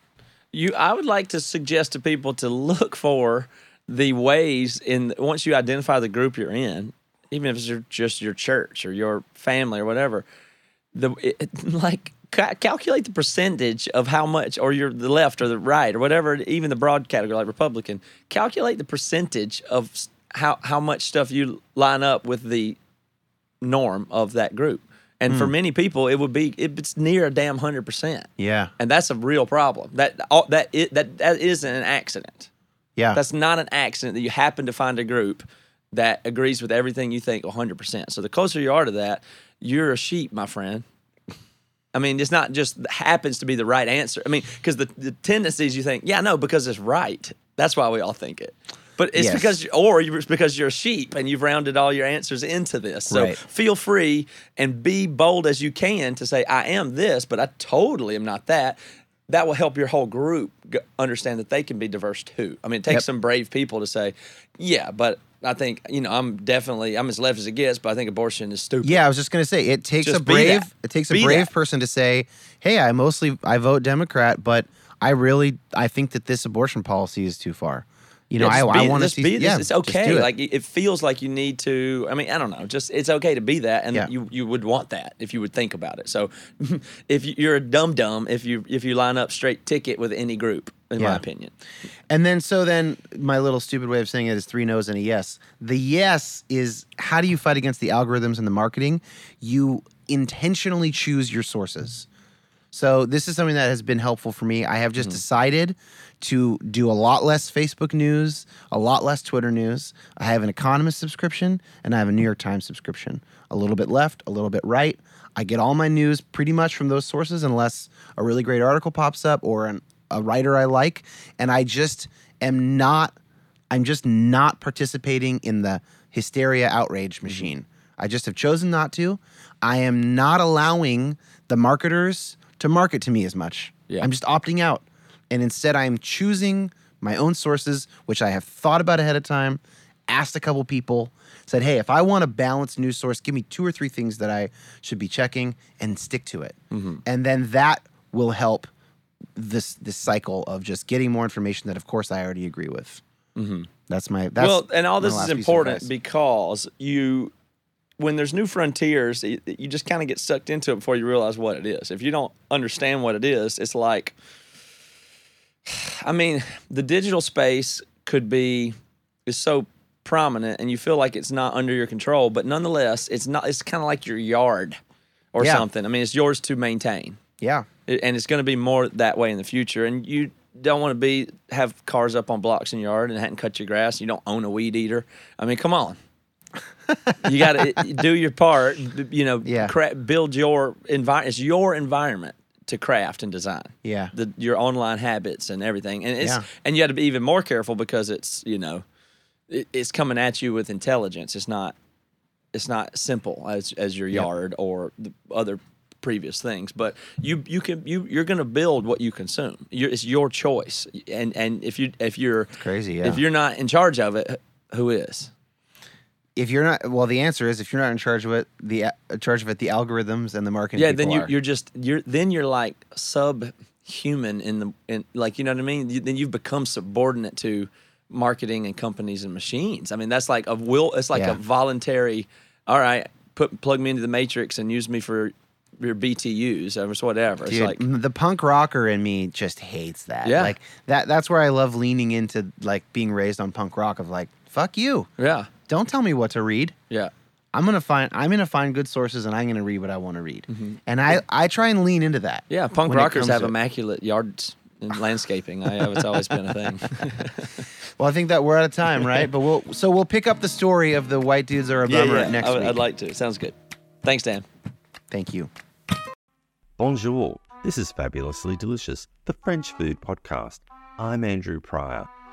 You, I would like to suggest to people to look for the ways in once you identify the group you're in, even if it's just your church or your family or whatever. The it, like ca- calculate the percentage of how much, or you're the left or the right or whatever, even the broad category like Republican. Calculate the percentage of how how much stuff you line up with the norm of that group. And for hmm. many people, it would be it's near a damn hundred percent Yeah. and that's a real problem. That all, that it, that that isn't an accident. Yeah. That's not an accident that you happen to find a group that agrees with everything you think 100%. So the closer you are to that, you're a sheep, my friend. I mean, it's not just happens to be the right answer. I mean, because the, the tendencies you think, yeah, no, because it's right. That's why we all think it. But it's Yes. because, or it's because you're a sheep and you've rounded all your answers into this. So Right. feel free and be bold as you can to say, I am this, but I totally am not that. That will help your whole group understand that they can be diverse too. I mean, it takes Yep. some brave people to say, yeah, but I think, you know, I'm definitely, I'm as left as it gets, but I think abortion is stupid. Yeah, I was just gonna say it takes Just a brave it takes a Be brave that. person to say, "Hey, I mostly I vote Democrat, but I really I think that this abortion policy is too far." You know, Yeah, I, I want to see. be this. yeah, it's okay. it. Like it feels like you need to. I mean, I don't know. Just it's okay to be that, and Yeah. you you would want that if you would think about it. So, if you- you're a dum dum, if you if you line up straight ticket with any group, in my opinion, And then, so then, my little stupid way of saying it is three no's and a yes. The yes is how do you fight against the algorithms and the marketing? You intentionally choose your sources. So, this is something that has been helpful for me. I have just mm-hmm. decided to do a lot less Facebook news, a lot less Twitter news. I have an Economist subscription and I have a New York Times subscription. A little bit left, a little bit right. I get all my news pretty much from those sources unless a really great article pops up or an, a writer I like. And I just am not, I'm just not participating in the hysteria outrage mm-hmm. machine. I just have chosen not to. I am not allowing the marketers to market to me as much. Yeah. I'm just opting out. And instead, I am choosing my own sources, which I have thought about ahead of time, asked a couple people, said, hey, if I want a balanced news source, give me two or three things that I should be checking and stick to it. Mm-hmm. And then that will help this this cycle of just getting more information that, of course, I already agree with. That's my that's well, and all this is last piece of important because you, when there's new frontiers, y- you just kind of get sucked into it before you realize what it is. If you don't understand what it is, it's like, I mean, the digital space could be is so prominent, and you feel like it's not under your control, but nonetheless, it's not. It's kind of like your yard or Yeah. something. I mean, it's yours to maintain yeah. It- and it's going to be more that way in the future and you don't want to be have cars up on blocks in your yard and hadn't cut your grass. You don't own a weed eater. I mean, come on. you got to do your part. You know, Yeah. cra- build your environment. It's your environment to craft and design. Yeah. the, your online habits and everything. And it's Yeah. and you got to be even more careful because it's you know, it, it's coming at you with intelligence. It's not it's not simple as as your yard or the other previous things. But you you can you you're going to build what you consume. You're, it's your choice. And and if you if you're crazy, yeah. if you're not in charge of it, who is? If you're not, well, the answer is if you're not in charge of it, the in charge of it, the algorithms and the marketing. Yeah, then you, are. you're just you're then you're like subhuman in the in like you know what I mean. You, then you've become subordinate to marketing and companies and machines. I mean that's like a will. It's like Yeah. a voluntary. All right, put plug me into the matrix and use me for your BTUs or whatever. It's Dude, like the punk rocker in me just hates that. Yeah. Like that that's where I love leaning into like being raised on punk rock of like, fuck you. yeah, Don't tell me what to read. yeah. I'm gonna find I'm gonna find good sources and I'm gonna read what I want to read. And I I try and lean into that. Mm-hmm. Yeah, punk rockers have immaculate yards and landscaping. I have, it's always been a thing. Well, I think that we're out of time, right? but we'll so we'll pick up the story of the white dudes are a bummer next I, would- week. I'd like to. Sounds good. Thanks, Dan. Thank you. Bonjour. This is Fabulously Delicious, the French food podcast. I'm Andrew Pryor,